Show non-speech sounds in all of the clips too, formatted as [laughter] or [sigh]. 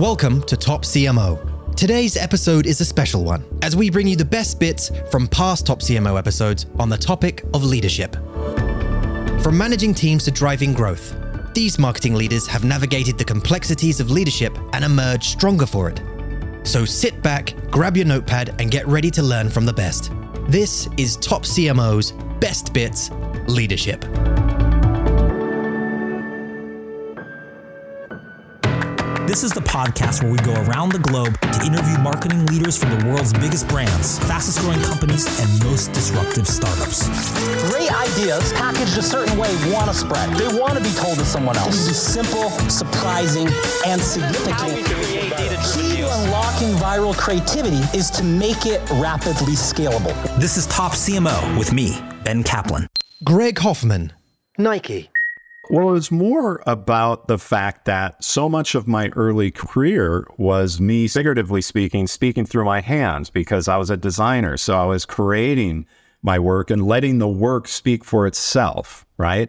Welcome to Top CMO. Today's episode is a special one, as we bring you the best bits from past Top CMO episodes on the topic of leadership. From managing teams to driving growth, these marketing leaders have navigated the complexities of leadership and emerged stronger for it. So sit back, grab your notepad, and get ready to learn from the best. This is Top CMO's Best Bits Leadership. This is the podcast where we go around the globe to interview marketing leaders from the world's biggest brands, fastest growing companies, and most disruptive startups. Great ideas packaged a certain way want to spread. They want to be told to someone else. To be simple, surprising, and significant. The key to unlocking viral creativity is to make it rapidly scalable. This is Top CMO with me, Ben Kaplan. Greg Hoffman, Nike. Well, it was more about the fact that so much of my early career was me, figuratively speaking, speaking through my hands because I was a designer. So I was creating my work and letting the work speak for itself, right?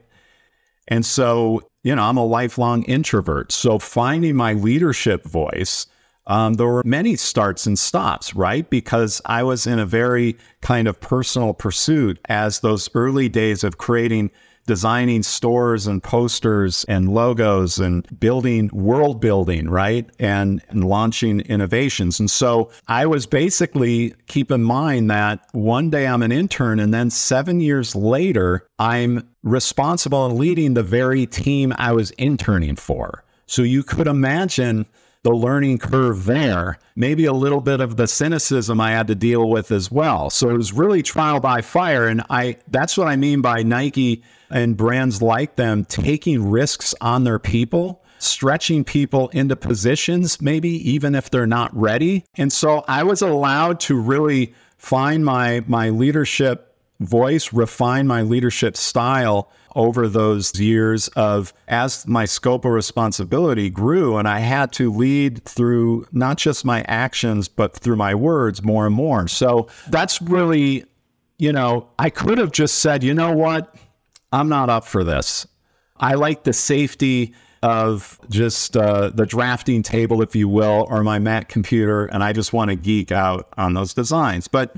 And so, you know, I'm a lifelong introvert. So finding my leadership voice, um, there were many starts and stops, right? Because I was in a very kind of personal pursuit as those early days of creating designing stores and posters and logos and building world building, right? And, and, launching innovations. And so I was basically keep in mind that one day I'm an intern and then seven years later, I'm responsible and leading the very team I was interning for. So you could imagine the learning curve there, maybe a little bit of the cynicism I had to deal with as well. So it was really trial by fire. And I that's what I mean by Nike and brands like them taking risks on their people, stretching people into positions, maybe even if they're not ready. And so I was allowed to really find my my leadership voice, refine my leadership style over those years of as my scope of responsibility grew and I had to lead through not just my actions, but through my words more and more. So that's really, you know, I could have just said, you know what? I'm not up for this. I like the safety of just uh, the drafting table, if you will, or my Mac computer, and I just want to geek out on those designs. But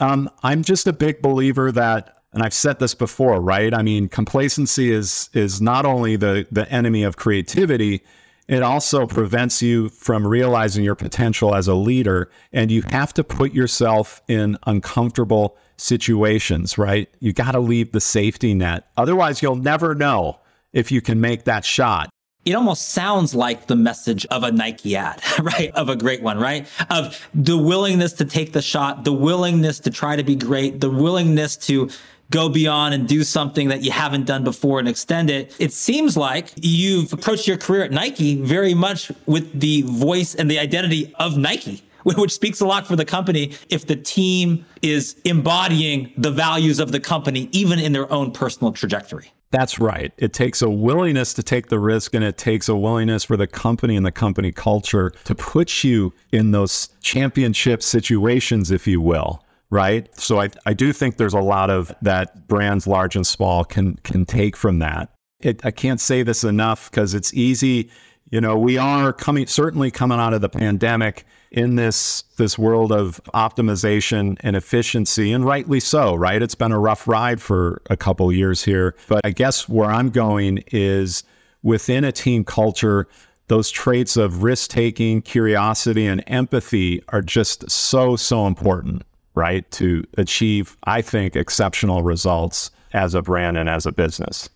um, I'm just a big believer that, and I've said this before, right? I mean, complacency is is not only the the enemy of creativity, it also prevents you from realizing your potential as a leader, and you have to put yourself in uncomfortable situations, right? You got to leave the safety net. Otherwise, you'll never know if you can make that shot it almost sounds like the message of a Nike ad, [laughs] right? Of a great one, right? Of the willingness to take the shot, the willingness to try to be great, the willingness to go beyond and do something that you haven't done before and extend it. It seems like you've approached your career at Nike very much with the voice and the identity of Nike. [laughs] Which speaks a lot for the company if the team is embodying the values of the company, even in their own personal trajectory. That's right. It takes a willingness to take the risk and it takes a willingness for the company and the company culture to put you in those championship situations, if you will. Right. So I, I do think there's a lot of that brands large and small can can take from that. It, I can't say this enough because it's easy. You know, we are coming certainly coming out of the pandemic in this this world of optimization and efficiency and rightly so right it's been a rough ride for a couple years here but i guess where i'm going is within a team culture those traits of risk taking curiosity and empathy are just so so important right to achieve i think exceptional results as a brand and as a business.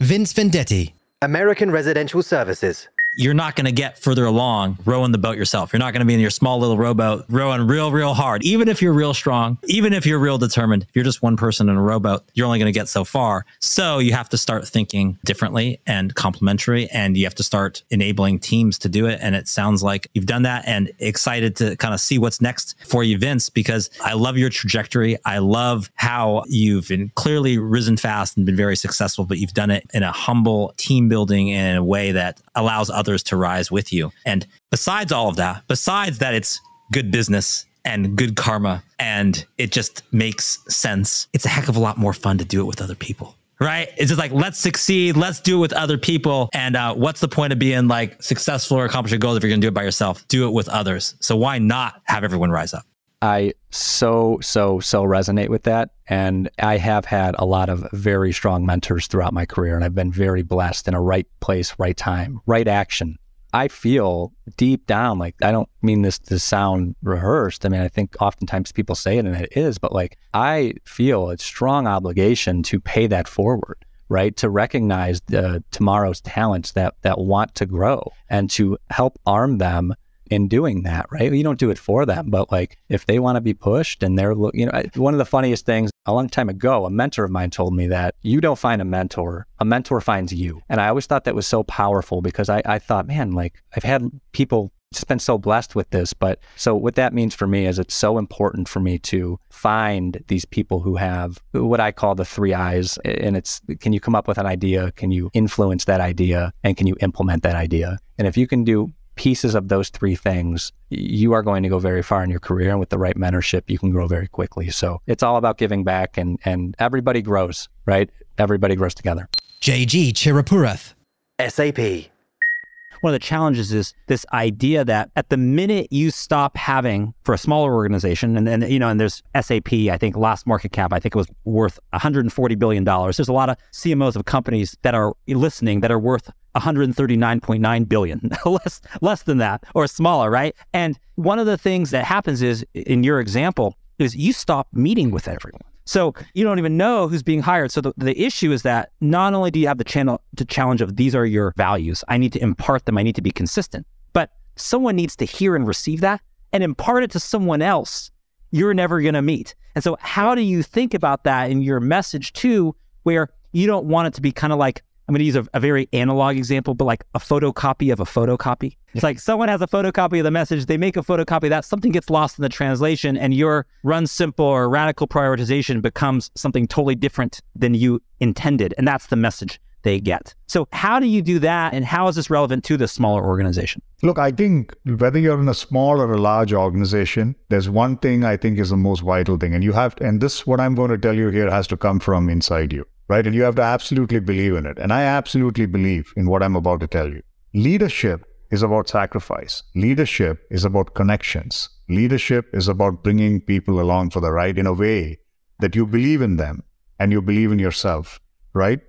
Vince vendetti. American residential services you're not going to get further along rowing the boat yourself. You're not going to be in your small little rowboat rowing real, real hard. Even if you're real strong, even if you're real determined, if you're just one person in a rowboat, you're only going to get so far. So you have to start thinking differently and complementary, and you have to start enabling teams to do it. And it sounds like you've done that and excited to kind of see what's next for you, Vince, because I love your trajectory. I love how you've been clearly risen fast and been very successful, but you've done it in a humble team building in a way that allows others others to rise with you. And besides all of that, besides that, it's good business and good karma and it just makes sense. It's a heck of a lot more fun to do it with other people right? It's just like, let's succeed. Let's do it with other people. And uh, what's the point of being like successful or accomplishing goals if you're going to do it by yourself? Do it with others. So why not have everyone rise up? I so, so, so resonate with that. And I have had a lot of very strong mentors throughout my career, and I've been very blessed in a right place, right time, right action. I feel deep down, like I don't mean this to sound rehearsed. I mean, I think oftentimes people say it and it is, but like I feel a strong obligation to pay that forward right? To recognize the tomorrow's talents that that want to grow and to help arm them in doing that, right? You don't do it for them, but like if they want to be pushed and they're, you know, one of the funniest things a long time ago, a mentor of mine told me that you don't find a mentor, a mentor finds you. And I always thought that was so powerful because I, I thought, man, like I've had people just been so blessed with this. But so what that means for me is it's so important for me to find these people who have what I call the three eyes. And it's can you come up with an idea? Can you influence that idea? And can you implement that idea? And if you can do pieces of those three things, you are going to go very far in your career. And with the right mentorship, you can grow very quickly. So it's all about giving back and, and everybody grows, right? Everybody grows together. JG Chirapurath, SAP one of the challenges is this idea that at the minute you stop having for a smaller organization, and then, you know, and there's SAP, I think last market cap, I think it was worth $140 billion. There's a lot of CMOs of companies that are listening that are worth 139.9 billion, [laughs] less, less than that or smaller, right? And one of the things that happens is in your example is you stop meeting with everyone. So you don't even know who's being hired. So the, the issue is that not only do you have the channel to challenge of these are your values, I need to impart them, I need to be consistent, but someone needs to hear and receive that and impart it to someone else you're never going to meet. And so how do you think about that in your message too, where you don't want it to be kind of like I'm going to use a, a, very analog example, but like a photocopy of a photocopy. It's like someone has a photocopy of the message, they make a photocopy that something gets lost in the translation, and your run simple or radical prioritization becomes something totally different than you intended. And that's the message they get. So, how do you do that? And how is this relevant to the smaller organization? Look, I think whether you're in a small or a large organization, there's one thing I think is the most vital thing. And you have, and this, what I'm going to tell you here, has to come from inside you right? And you have to absolutely believe in it. And I absolutely believe in what I'm about to tell you. Leadership is about sacrifice. Leadership is about connections. Leadership is about bringing people along for the ride in a way that you believe in them and you believe in yourself, right?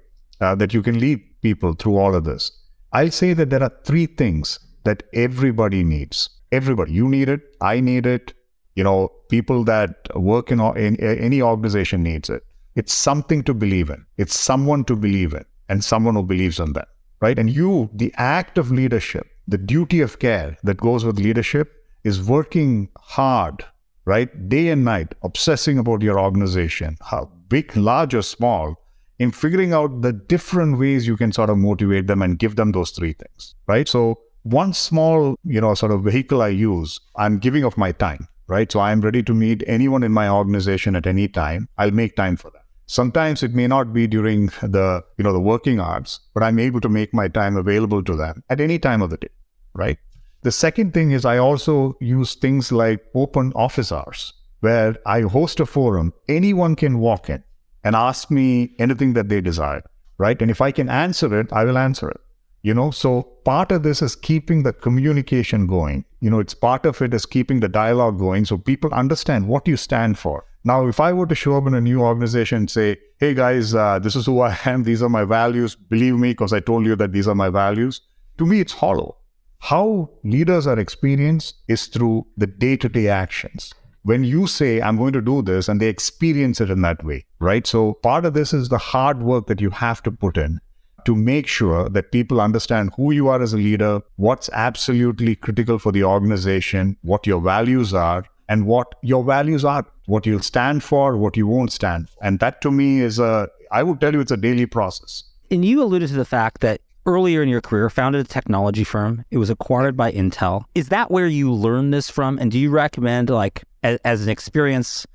Uh, that you can lead people through all of this. I'll say that there are three things that everybody needs. Everybody, you need it, I need it, you know, people that work in, in any organization needs it. It's something to believe in. It's someone to believe in and someone who believes in them, right? And you, the act of leadership, the duty of care that goes with leadership is working hard, right? Day and night, obsessing about your organization, how big, large or small, in figuring out the different ways you can sort of motivate them and give them those three things, right? So one small, you know, sort of vehicle I use, I'm giving of my time, right? So I'm ready to meet anyone in my organization at any time. I'll make time for that. Sometimes it may not be during the, you know, the working hours, but I'm able to make my time available to them at any time of the day, right? The second thing is I also use things like open office hours where I host a forum. Anyone can walk in and ask me anything that they desire, right? And if I can answer it, I will answer it. You know, so part of this is keeping the communication going. You know, it's part of it is keeping the dialogue going so people understand what you stand for. Now, if I were to show up in a new organization and say, hey guys, uh, this is who I am, these are my values, believe me, because I told you that these are my values, to me, it's hollow. How leaders are experienced is through the day to day actions. When you say, I'm going to do this, and they experience it in that way, right? So, part of this is the hard work that you have to put in to make sure that people understand who you are as a leader, what's absolutely critical for the organization, what your values are, and what your values are, what you'll stand for, what you won't stand. For. And that to me is a, I would tell you, it's a daily process. And you alluded to the fact that earlier in your career founded a technology firm. It was acquired by Intel. Is that where you learned this from? And do you recommend, like, as, as an experience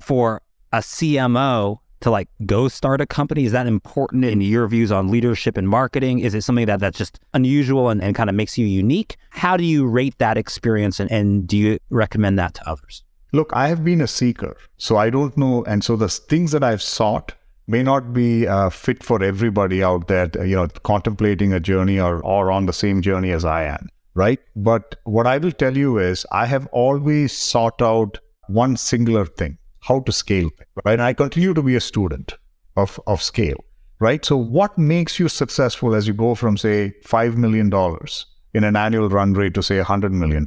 for a CMO to like go start a company? Is that important in your views on leadership and marketing? Is it something that that's just unusual and, and kind of makes you unique? How do you rate that experience and, and do you recommend that to others? Look, I have been a seeker, so I don't know. And so the things that I've sought may not be uh, fit for everybody out there, you know, contemplating a journey or, or on the same journey as I am, right? But what I will tell you is I have always sought out one singular thing, how to scale, right? And I continue to be a student of, of scale, right? So what makes you successful as you go from, say, $5 million in an annual run rate to, say, $100 million?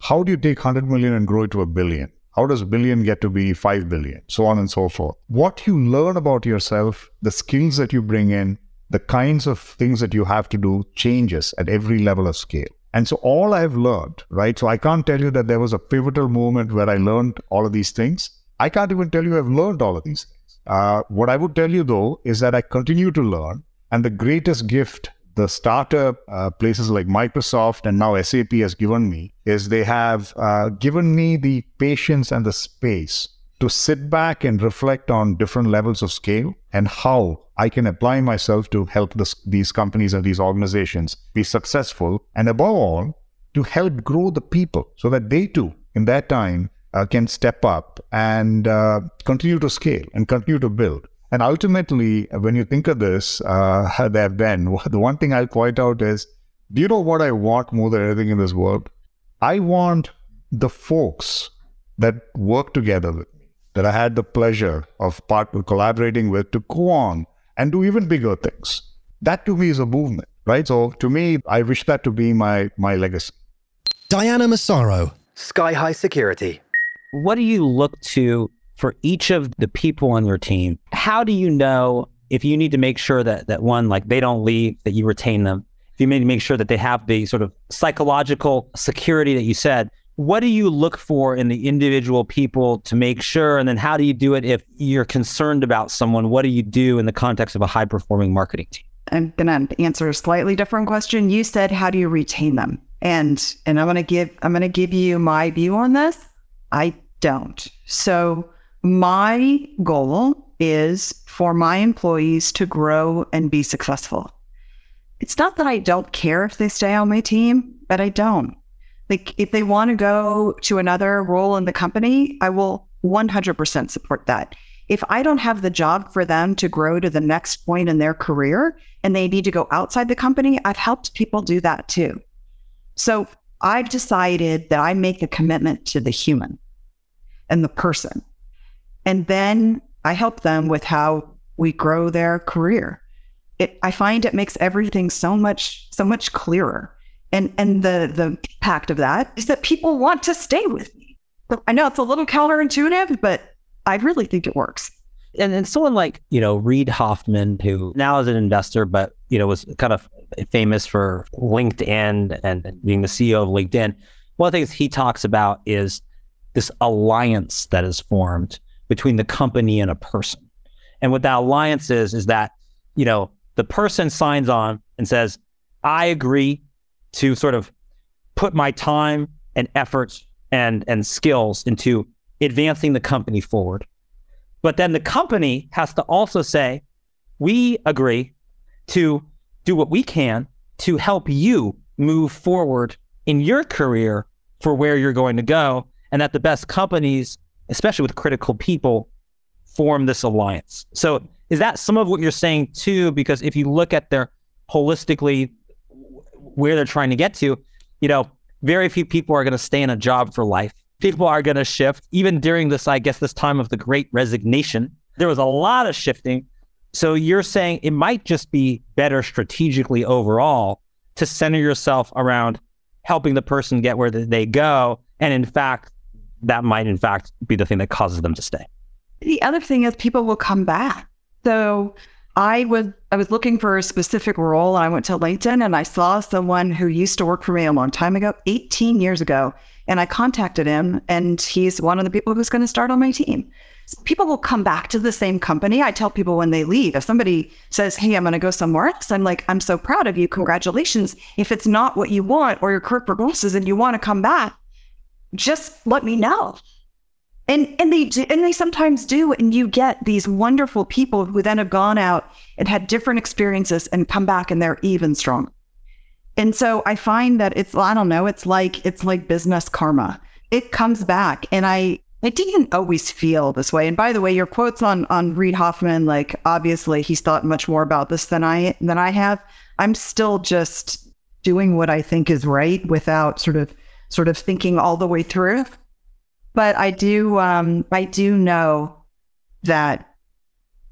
How do you take 100 million and grow it to a billion? How does billion get to be 5 billion? So on and so forth. What you learn about yourself, the skills that you bring in, the kinds of things that you have to do changes at every level of scale. And so all I've learned, right? So I can't tell you that there was a pivotal moment where I learned all of these things. I can't even tell you I've learned all of these things. Uh, what I would tell you though is that I continue to learn. And the greatest gift the startup uh, places like Microsoft and now SAP has given me is they have uh, given me the patience and the space to sit back and reflect on different levels of scale and how I can apply myself to help this, these companies and these organizations be successful. And above all, to help grow the people so that they too, in that time, uh, can step up and uh, continue to scale and continue to build. And ultimately, when you think of this, uh, [laughs] there Ben, [laughs] the one thing I'll point out is, do you know what I want more than anything in this world? I want the folks that work together with me, that I had the pleasure of part collaborating with, to go on and do even bigger things. That to me is a movement, right? So to me, I wish that to be my my legacy. Diana Massaro, Skyhigh Security. What do you look to for each of the people on your team, how do you know if you need to make sure that that one like they don't leave, that you retain them? If you need to make sure that they have the sort of psychological security that you said, what do you look for in the individual people to make sure? And then how do you do it if you're concerned about someone? What do you do in the context of a high performing marketing team? I'm going to answer a slightly different question. You said, how do you retain them? And and I'm going to give I'm going to give you my view on this. I don't. So my goal is for my employees to grow and be successful. It's not that I don't care if they stay on my team, but I don't. Like if they want to go to another role in the company, I will 100% support that. If I don't have the job for them to grow to the next point in their career and they need to go outside the company, I've helped people do that too. So I've decided that I make a commitment to the human and the person. And then I help them with how we grow their career. It, I find it makes everything so much so much clearer. And and the the impact of that is that people want to stay with me. I know it's a little counterintuitive, but I really think it works. And then someone like, you know, Reid Hoffman, who now is an investor, but, you know, was kind of famous for LinkedIn and being the CEO of LinkedIn. One of the things he talks about is this alliance that is formed between the company and a person. And what that alliance is, is that, you know, the person signs on and says, I agree to sort of put my time and efforts and, and skills into advancing the company forward. But then the company has to also say, we agree to do what we can to help you move forward in your career for where you're going to go. And that the best companies especially with critical people, form this alliance. So is that some of what you're saying too? Because if you look at their holistically where they're trying to get to, you know, very few people are going to stay in a job for life. People are going to shift. Even during this, I guess, this time of the great resignation, there was a lot of shifting. So you're saying it might just be better strategically overall to center yourself around helping the person get where they go. And in fact, that might in fact be the thing that causes them to stay. The other thing is people will come back. So I was I was looking for a specific role and I went to LinkedIn and I saw someone who used to work for me a long time ago, 18 years ago, and I contacted him and he's one of the people who's going to start on my team. People will come back to the same company. I tell people when they leave, if somebody says, Hey, I'm going to go somewhere else, I'm like, I'm so proud of you. Congratulations. If it's not what you want or your career progresses and you want to come back, just let me know. And and they do, and they sometimes do, and you get these wonderful people who then have gone out and had different experiences and come back and they're even stronger. And so I find that it's I don't know, it's like it's like business karma. It comes back, and I I didn't always feel this way. And by the way, your quotes on on Reid Hoffman, like obviously he's thought much more about this than I than I have. I'm still just doing what I think is right without sort of sort of thinking all the way through. But I do um, I do know that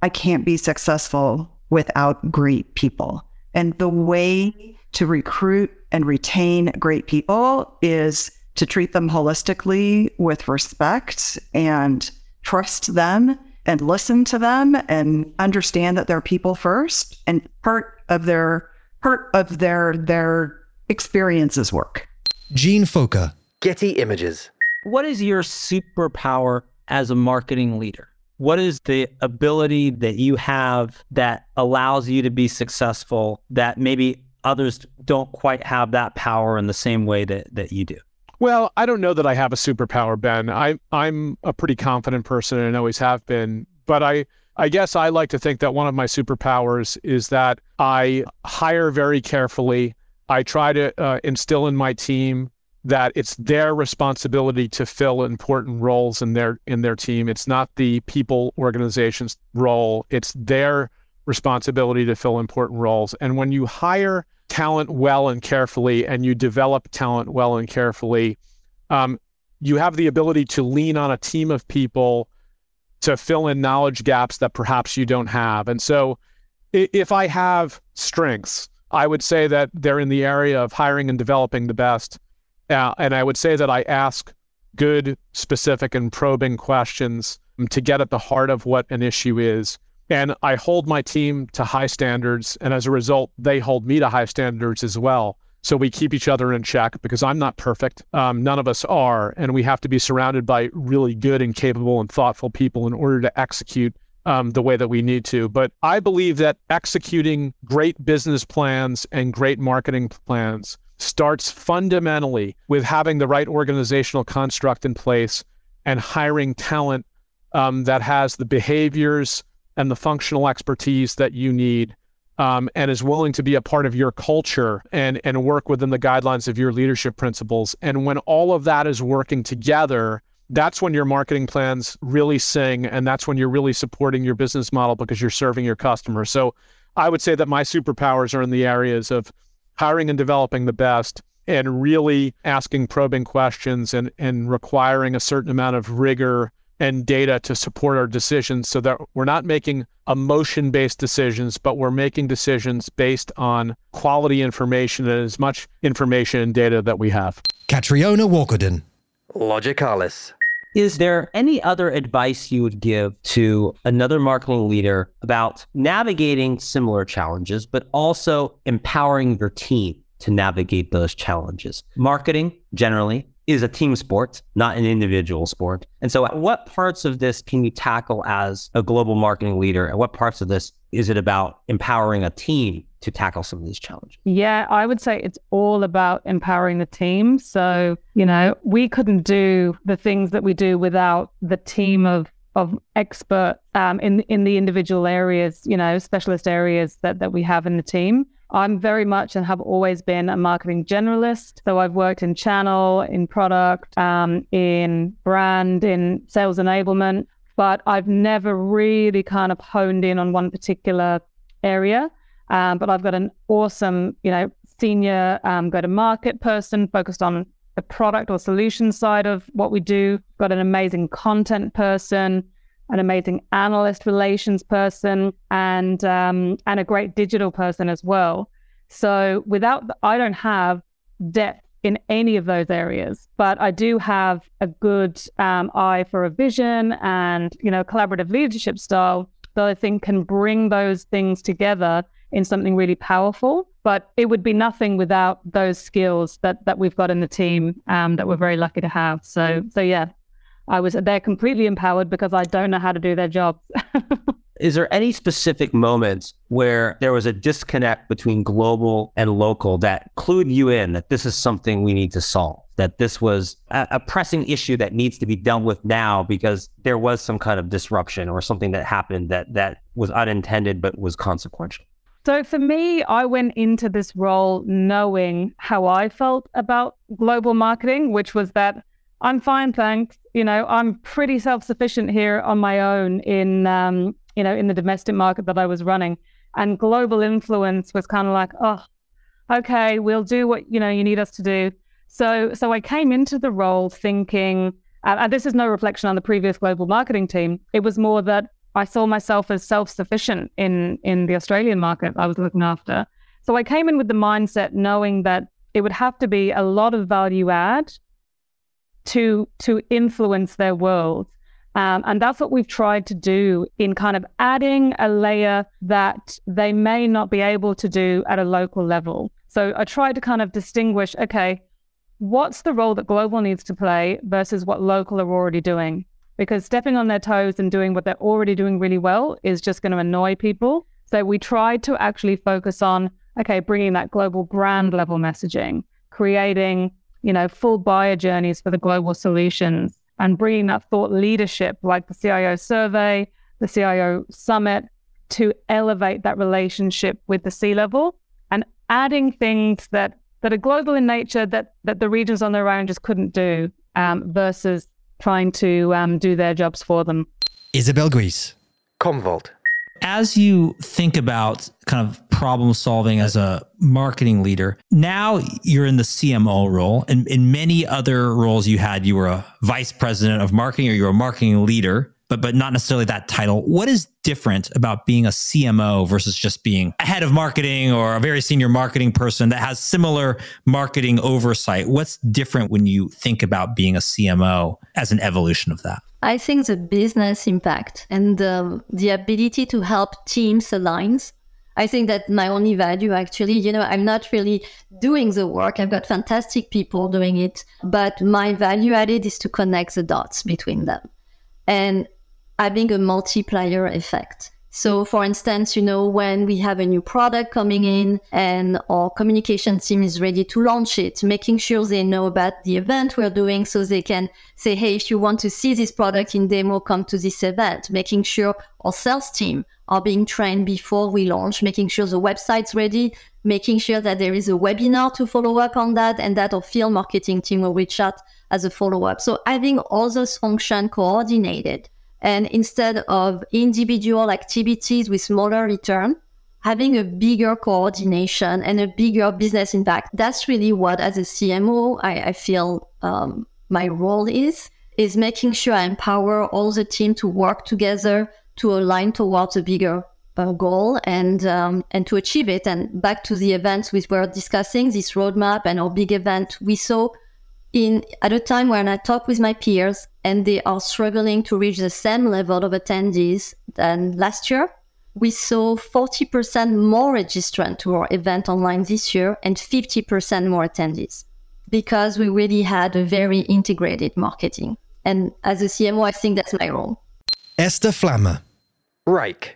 I can't be successful without great people. And the way to recruit and retain great people is to treat them holistically with respect and trust them and listen to them and understand that they're people first and part of their part of their their experiences work. Gene Foca, Getty Images. What is your superpower as a marketing leader? What is the ability that you have that allows you to be successful that maybe others don't quite have that power in the same way that, that you do? Well, I don't know that I have a superpower, Ben. I I'm a pretty confident person and always have been, but I I guess I like to think that one of my superpowers is that I hire very carefully. I try to uh, instill in my team that it's their responsibility to fill important roles in their in their team. It's not the people organization's role. It's their responsibility to fill important roles. And when you hire talent well and carefully, and you develop talent well and carefully, um, you have the ability to lean on a team of people to fill in knowledge gaps that perhaps you don't have. And so, if I have strengths, I would say that they're in the area of hiring and developing the best uh, and I would say that I ask good, specific, and probing questions to get at the heart of what an issue is. And I hold my team to high standards. And as a result, they hold me to high standards as well. So we keep each other in check because I'm not perfect. Um, none of us are. And we have to be surrounded by really good and capable and thoughtful people in order to execute um, the way that we need to. But I believe that executing great business plans and great marketing plans starts fundamentally with having the right organizational construct in place and hiring talent um, that has the behaviors and the functional expertise that you need um, and is willing to be a part of your culture and, and work within the guidelines of your leadership principles. And when all of that is working together, that's when your marketing plans really sing. And that's when you're really supporting your business model because you're serving your customers. So I would say that my superpowers are in the areas of hiring and developing the best and really asking probing questions and, and requiring a certain amount of rigor and data to support our decisions so that we're not making emotion based decisions, but we're making decisions based on quality information and as much information and data that we have. Catriona Walkerdon. Logicalis. Is there any other advice you would give to another marketing leader about navigating similar challenges, but also empowering your team to navigate those challenges? Marketing generally is a team sport, not an individual sport. And so, what parts of this can you tackle as a global marketing leader? And what parts of this is it about empowering a team to tackle some of these challenges? Yeah, I would say it's all about empowering the team. So, you know, we couldn't do the things that we do without the team of of expert um, in in the individual areas, you know, specialist areas that that we have in the team. I'm very much and have always been a marketing generalist. So I've worked in channel, in product, um, in brand, in sales enablement, but I've never really kind of honed in on one particular area. Um, but I've got an awesome, you know, senior um, go-to-market person focused on the product or solution side of what we do. Got an amazing content person, an amazing analyst relations person, and um, and a great digital person as well. So without, the, I don't have depth in any of those areas, but I do have a good um, eye for a vision and you know collaborative leadership style that I think can bring those things together in something really powerful. But it would be nothing without those skills that that we've got in the team um, that we're very lucky to have. So so yeah, I was they're completely empowered because I don't know how to do their jobs. [laughs] Is there any specific moments where there was a disconnect between global and local that clued you in that this is something we need to solve? That this was a, a, pressing issue that needs to be dealt with now because there was some kind of disruption or something that happened that that was unintended but was consequential. So for me, I went into this role knowing how I felt about global marketing, which was that I'm fine, thanks. You know, I'm pretty self-sufficient here on my own in, um, you know, in the domestic market that I was running, and global influence was kind of like, oh, okay, we'll do what you know you need us to do. So, so I came into the role thinking, uh, and this is no reflection on the previous global marketing team. It was more that I saw myself as self-sufficient in in the Australian market I was looking after. So I came in with the mindset knowing that it would have to be a lot of value add to to influence their world. Um, and that's what we've tried to do in kind of adding a layer that they may not be able to do at a local level. So I tried to kind of distinguish okay, what's the role that global needs to play versus what local are already doing? Because stepping on their toes and doing what they're already doing really well is just going to annoy people. So we tried to actually focus on, okay, bringing that global brand level messaging, creating, you know, full buyer journeys for the global solutions and bringing that thought leadership like the CIO survey, the CIO summit to elevate that relationship with the C level and adding things that that are global in nature that that the regions on their own just couldn't do um, versus trying to um, do their jobs for them. Isabel Guis, Commvault. As you think about kind of problem solving as a marketing leader, now you're in the CMO role. And in many other roles you had, you were a vice president of marketing or you were a marketing leader but but not necessarily that title. What is different about being a CMO versus just being a head of marketing or a very senior marketing person that has similar marketing oversight? What's different when you think about being a CMO as an evolution of that? I think the business impact and the, the ability to help teams aligns. I think that my only value actually, you know, I'm not really doing the work. I've got fantastic people doing it, but my value added is to connect the dots between them. And having a multiplier effect. So, for instance, you know, when we have a new product coming in and our communication team is ready to launch it, making sure they know about the event we're doing so they can say, hey, if you want to see this product in demo, come to this event, making sure our sales team are being trained before we launch, making sure the website's ready, making sure that there is a webinar to follow up on that and that our field marketing team will reach out as a follow up. So having all those functions coordinated and instead of individual activities with smaller return, having a bigger coordination and a bigger business impact. That's really what, as a CMO, I, I feel um, my role is, is making sure I empower all the team to work together to align towards a bigger uh, goal and um, and to achieve it. And back to the events we were discussing, this roadmap and our big event, we saw in at a time when I talk with my peers and they are struggling to reach the same level of attendees than last year, we saw 40% more registrants to our event online this year and 50% more attendees because we really had a very integrated marketing. And as a CMO, I think that's my role. Esther Flammer. Wrike.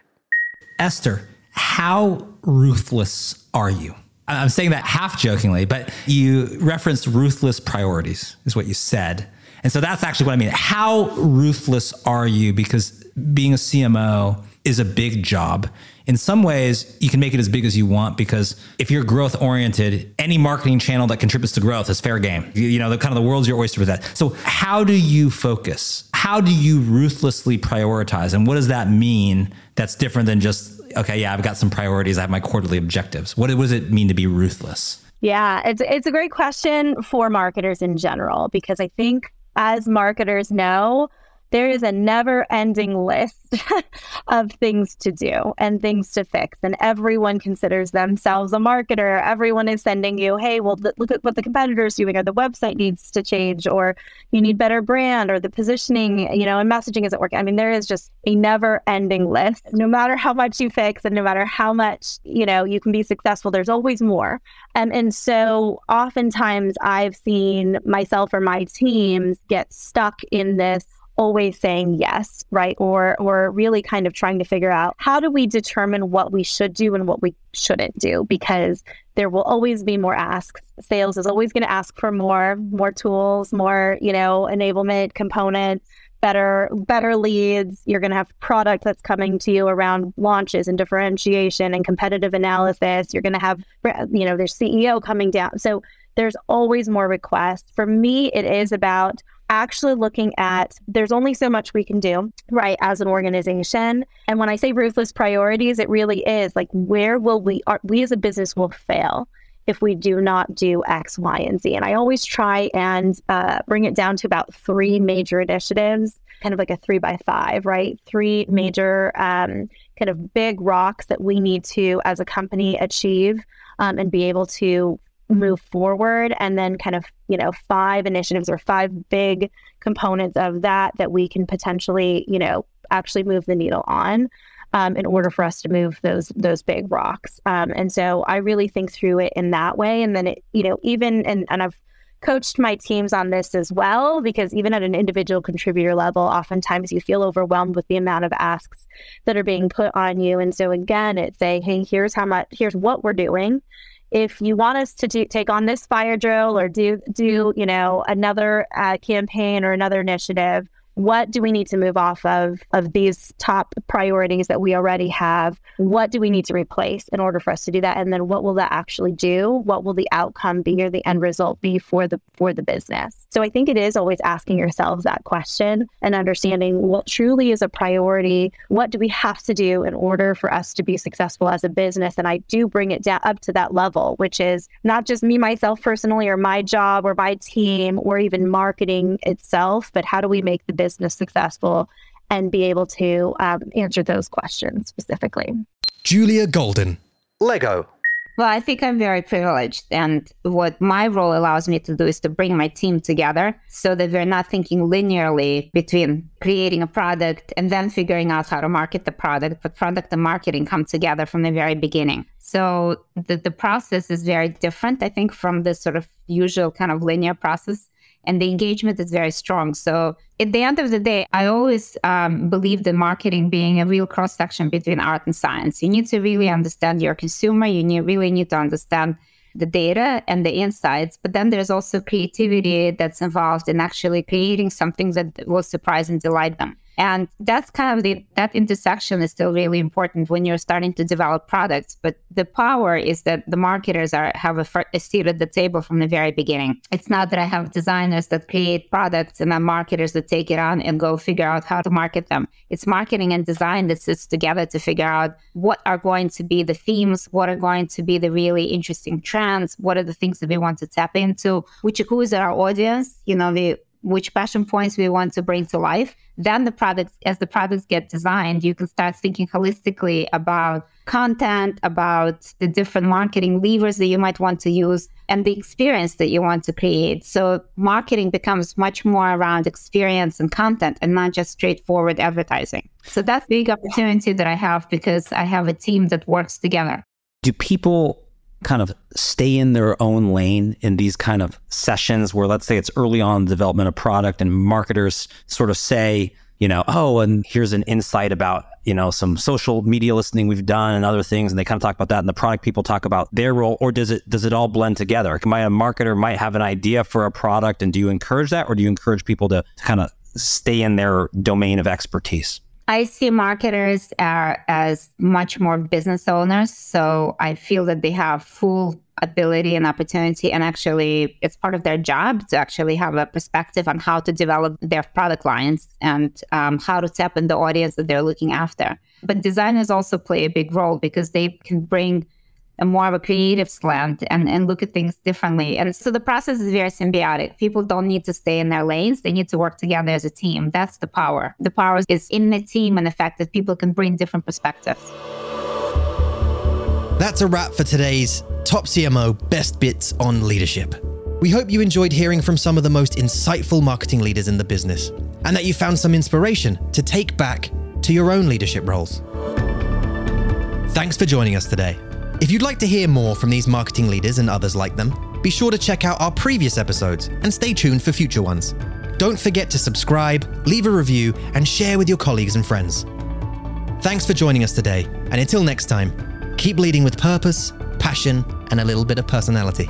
Esther, how ruthless are you? I'm saying that half jokingly, but you referenced ruthless priorities, is what you said. And so that's actually what I mean. How ruthless are you? Because being a CMO is a big job. In some ways, you can make it as big as you want because if you're growth oriented, any marketing channel that contributes to growth is fair game. You, you know, the kind of the world's your oyster with that. So, how do you focus? How do you ruthlessly prioritize? And what does that mean that's different than just okay, yeah, I've got some priorities. I have my quarterly objectives. What, what does it mean to be ruthless? Yeah, it's it's a great question for marketers in general because I think as marketers know, there is a never ending list [laughs] of things to do and things to fix. And everyone considers themselves a marketer. Everyone is sending you, hey, well, th- look at what the competitor's doing, or the website needs to change, or you need better brand, or the positioning, you know, and messaging isn't working. I mean, there is just a never ending list. No matter how much you fix and no matter how much, you know, you can be successful, there's always more. And, and so oftentimes I've seen myself or my teams get stuck in this always saying yes, right? Or or really kind of trying to figure out how do we determine what we should do and what we shouldn't do because there will always be more asks. Sales is always going to ask for more, more tools, more, you know, enablement components, better better leads. You're going to have product that's coming to you around launches and differentiation and competitive analysis. You're going to have you know, there's CEO coming down. So there's always more requests. For me, it is about actually looking at there's only so much we can do, right, as an organization. And when I say ruthless priorities, it really is like where will we are we as a business will fail if we do not do X, Y, and Z. And I always try and uh, bring it down to about three major initiatives, kind of like a three by five, right? Three major um, kind of big rocks that we need to, as a company, achieve um, and be able to move forward and then kind of you know five initiatives or five big components of that that we can potentially you know actually move the needle on um, in order for us to move those those big rocks. Um, and so I really think through it in that way. And then it, you know, even and and I've coached my teams on this as well because even at an individual contributor level, oftentimes you feel overwhelmed with the amount of asks that are being put on you. And so again, it's say, hey, here's how much, here's what we're doing. If you want us to do, take on this fire drill or do do you know another uh, campaign or another initiative, what do we need to move off of of these top priorities that we already have? What do we need to replace in order for us to do that? And then what will that actually do? What will the outcome be or the end result be for the for the business? So i think it is always asking yourselves that question and understanding what truly is a priority. What do we have to do in order for us to be successful as a business? And i do bring it down up to that level which is not just me myself personally or my job or my team or even marketing itself but how do we make the business business successful and be able to um, answer those questions specifically. Julia Goldin, Lego. Well, I think I'm very privileged. And what my role allows me to do is to bring my team together so that we're not thinking linearly between creating a product and then figuring out how to market the product, but product and marketing come together from the very beginning. So the, the process is very different, I think, from the sort of usual kind of linear process and the engagement is very strong. So at the end of the day, I always um, believe the marketing being a real cross section between art and science. You need to really understand your consumer. You need, really need to understand the data and the insights, but then there's also creativity that's involved in actually creating something that will surprise and delight them. And that's kind of the that intersection is still really important when you're starting to develop products. But the power is that the marketers are have a, a seat at the table from the very beginning. It's not that I have designers that create products and then marketers that take it on and go figure out how to market them. It's marketing and design that sits together to figure out what are going to be the themes, what are going to be the really interesting trends, what are the things that we want to tap into, which who is our audience, you know, the which passion points we want to bring to life. Then the products, as the products get designed, you can start thinking holistically about content, about the different marketing levers that you might want to use, and the experience that you want to create. So marketing becomes much more around experience and content and not just straightforward advertising. So that's big opportunity that I have because I have a team that works together. Do people kind of stay in their own lane in these kind of sessions where let's say it's early on the development of product and marketers sort of say you know oh and here's an insight about you know some social media listening we've done and other things and they kind of talk about that and the product people talk about their role or does it does it all blend together? A marketer might have an idea for a product and do you encourage that or do you encourage people to kind of stay in their domain of expertise I see marketers are, as much more business owners. So I feel that they have full ability and opportunity. And actually, it's part of their job to actually have a perspective on how to develop their product lines and um, how to tap in the audience that they're looking after. But designers also play a big role because they can bring a more of a creative slant and, and look at things differently. And so the process is very symbiotic. People don't need to stay in their lanes. They need to work together as a team. That's the power. The power is in the team and the fact that people can bring different perspectives. That's a wrap for today's Top CMO Best Bits on Leadership. We hope you enjoyed hearing from some of the most insightful marketing leaders in the business and that you found some inspiration to take back to your own leadership roles. Thanks for joining us today. If you'd like to hear more from these marketing leaders and others like them, be sure to check out our previous episodes and stay tuned for future ones. Don't forget to subscribe, leave a review, and share with your colleagues and friends. Thanks for joining us today, and until next time, keep leading with purpose, passion, and a little bit of personality.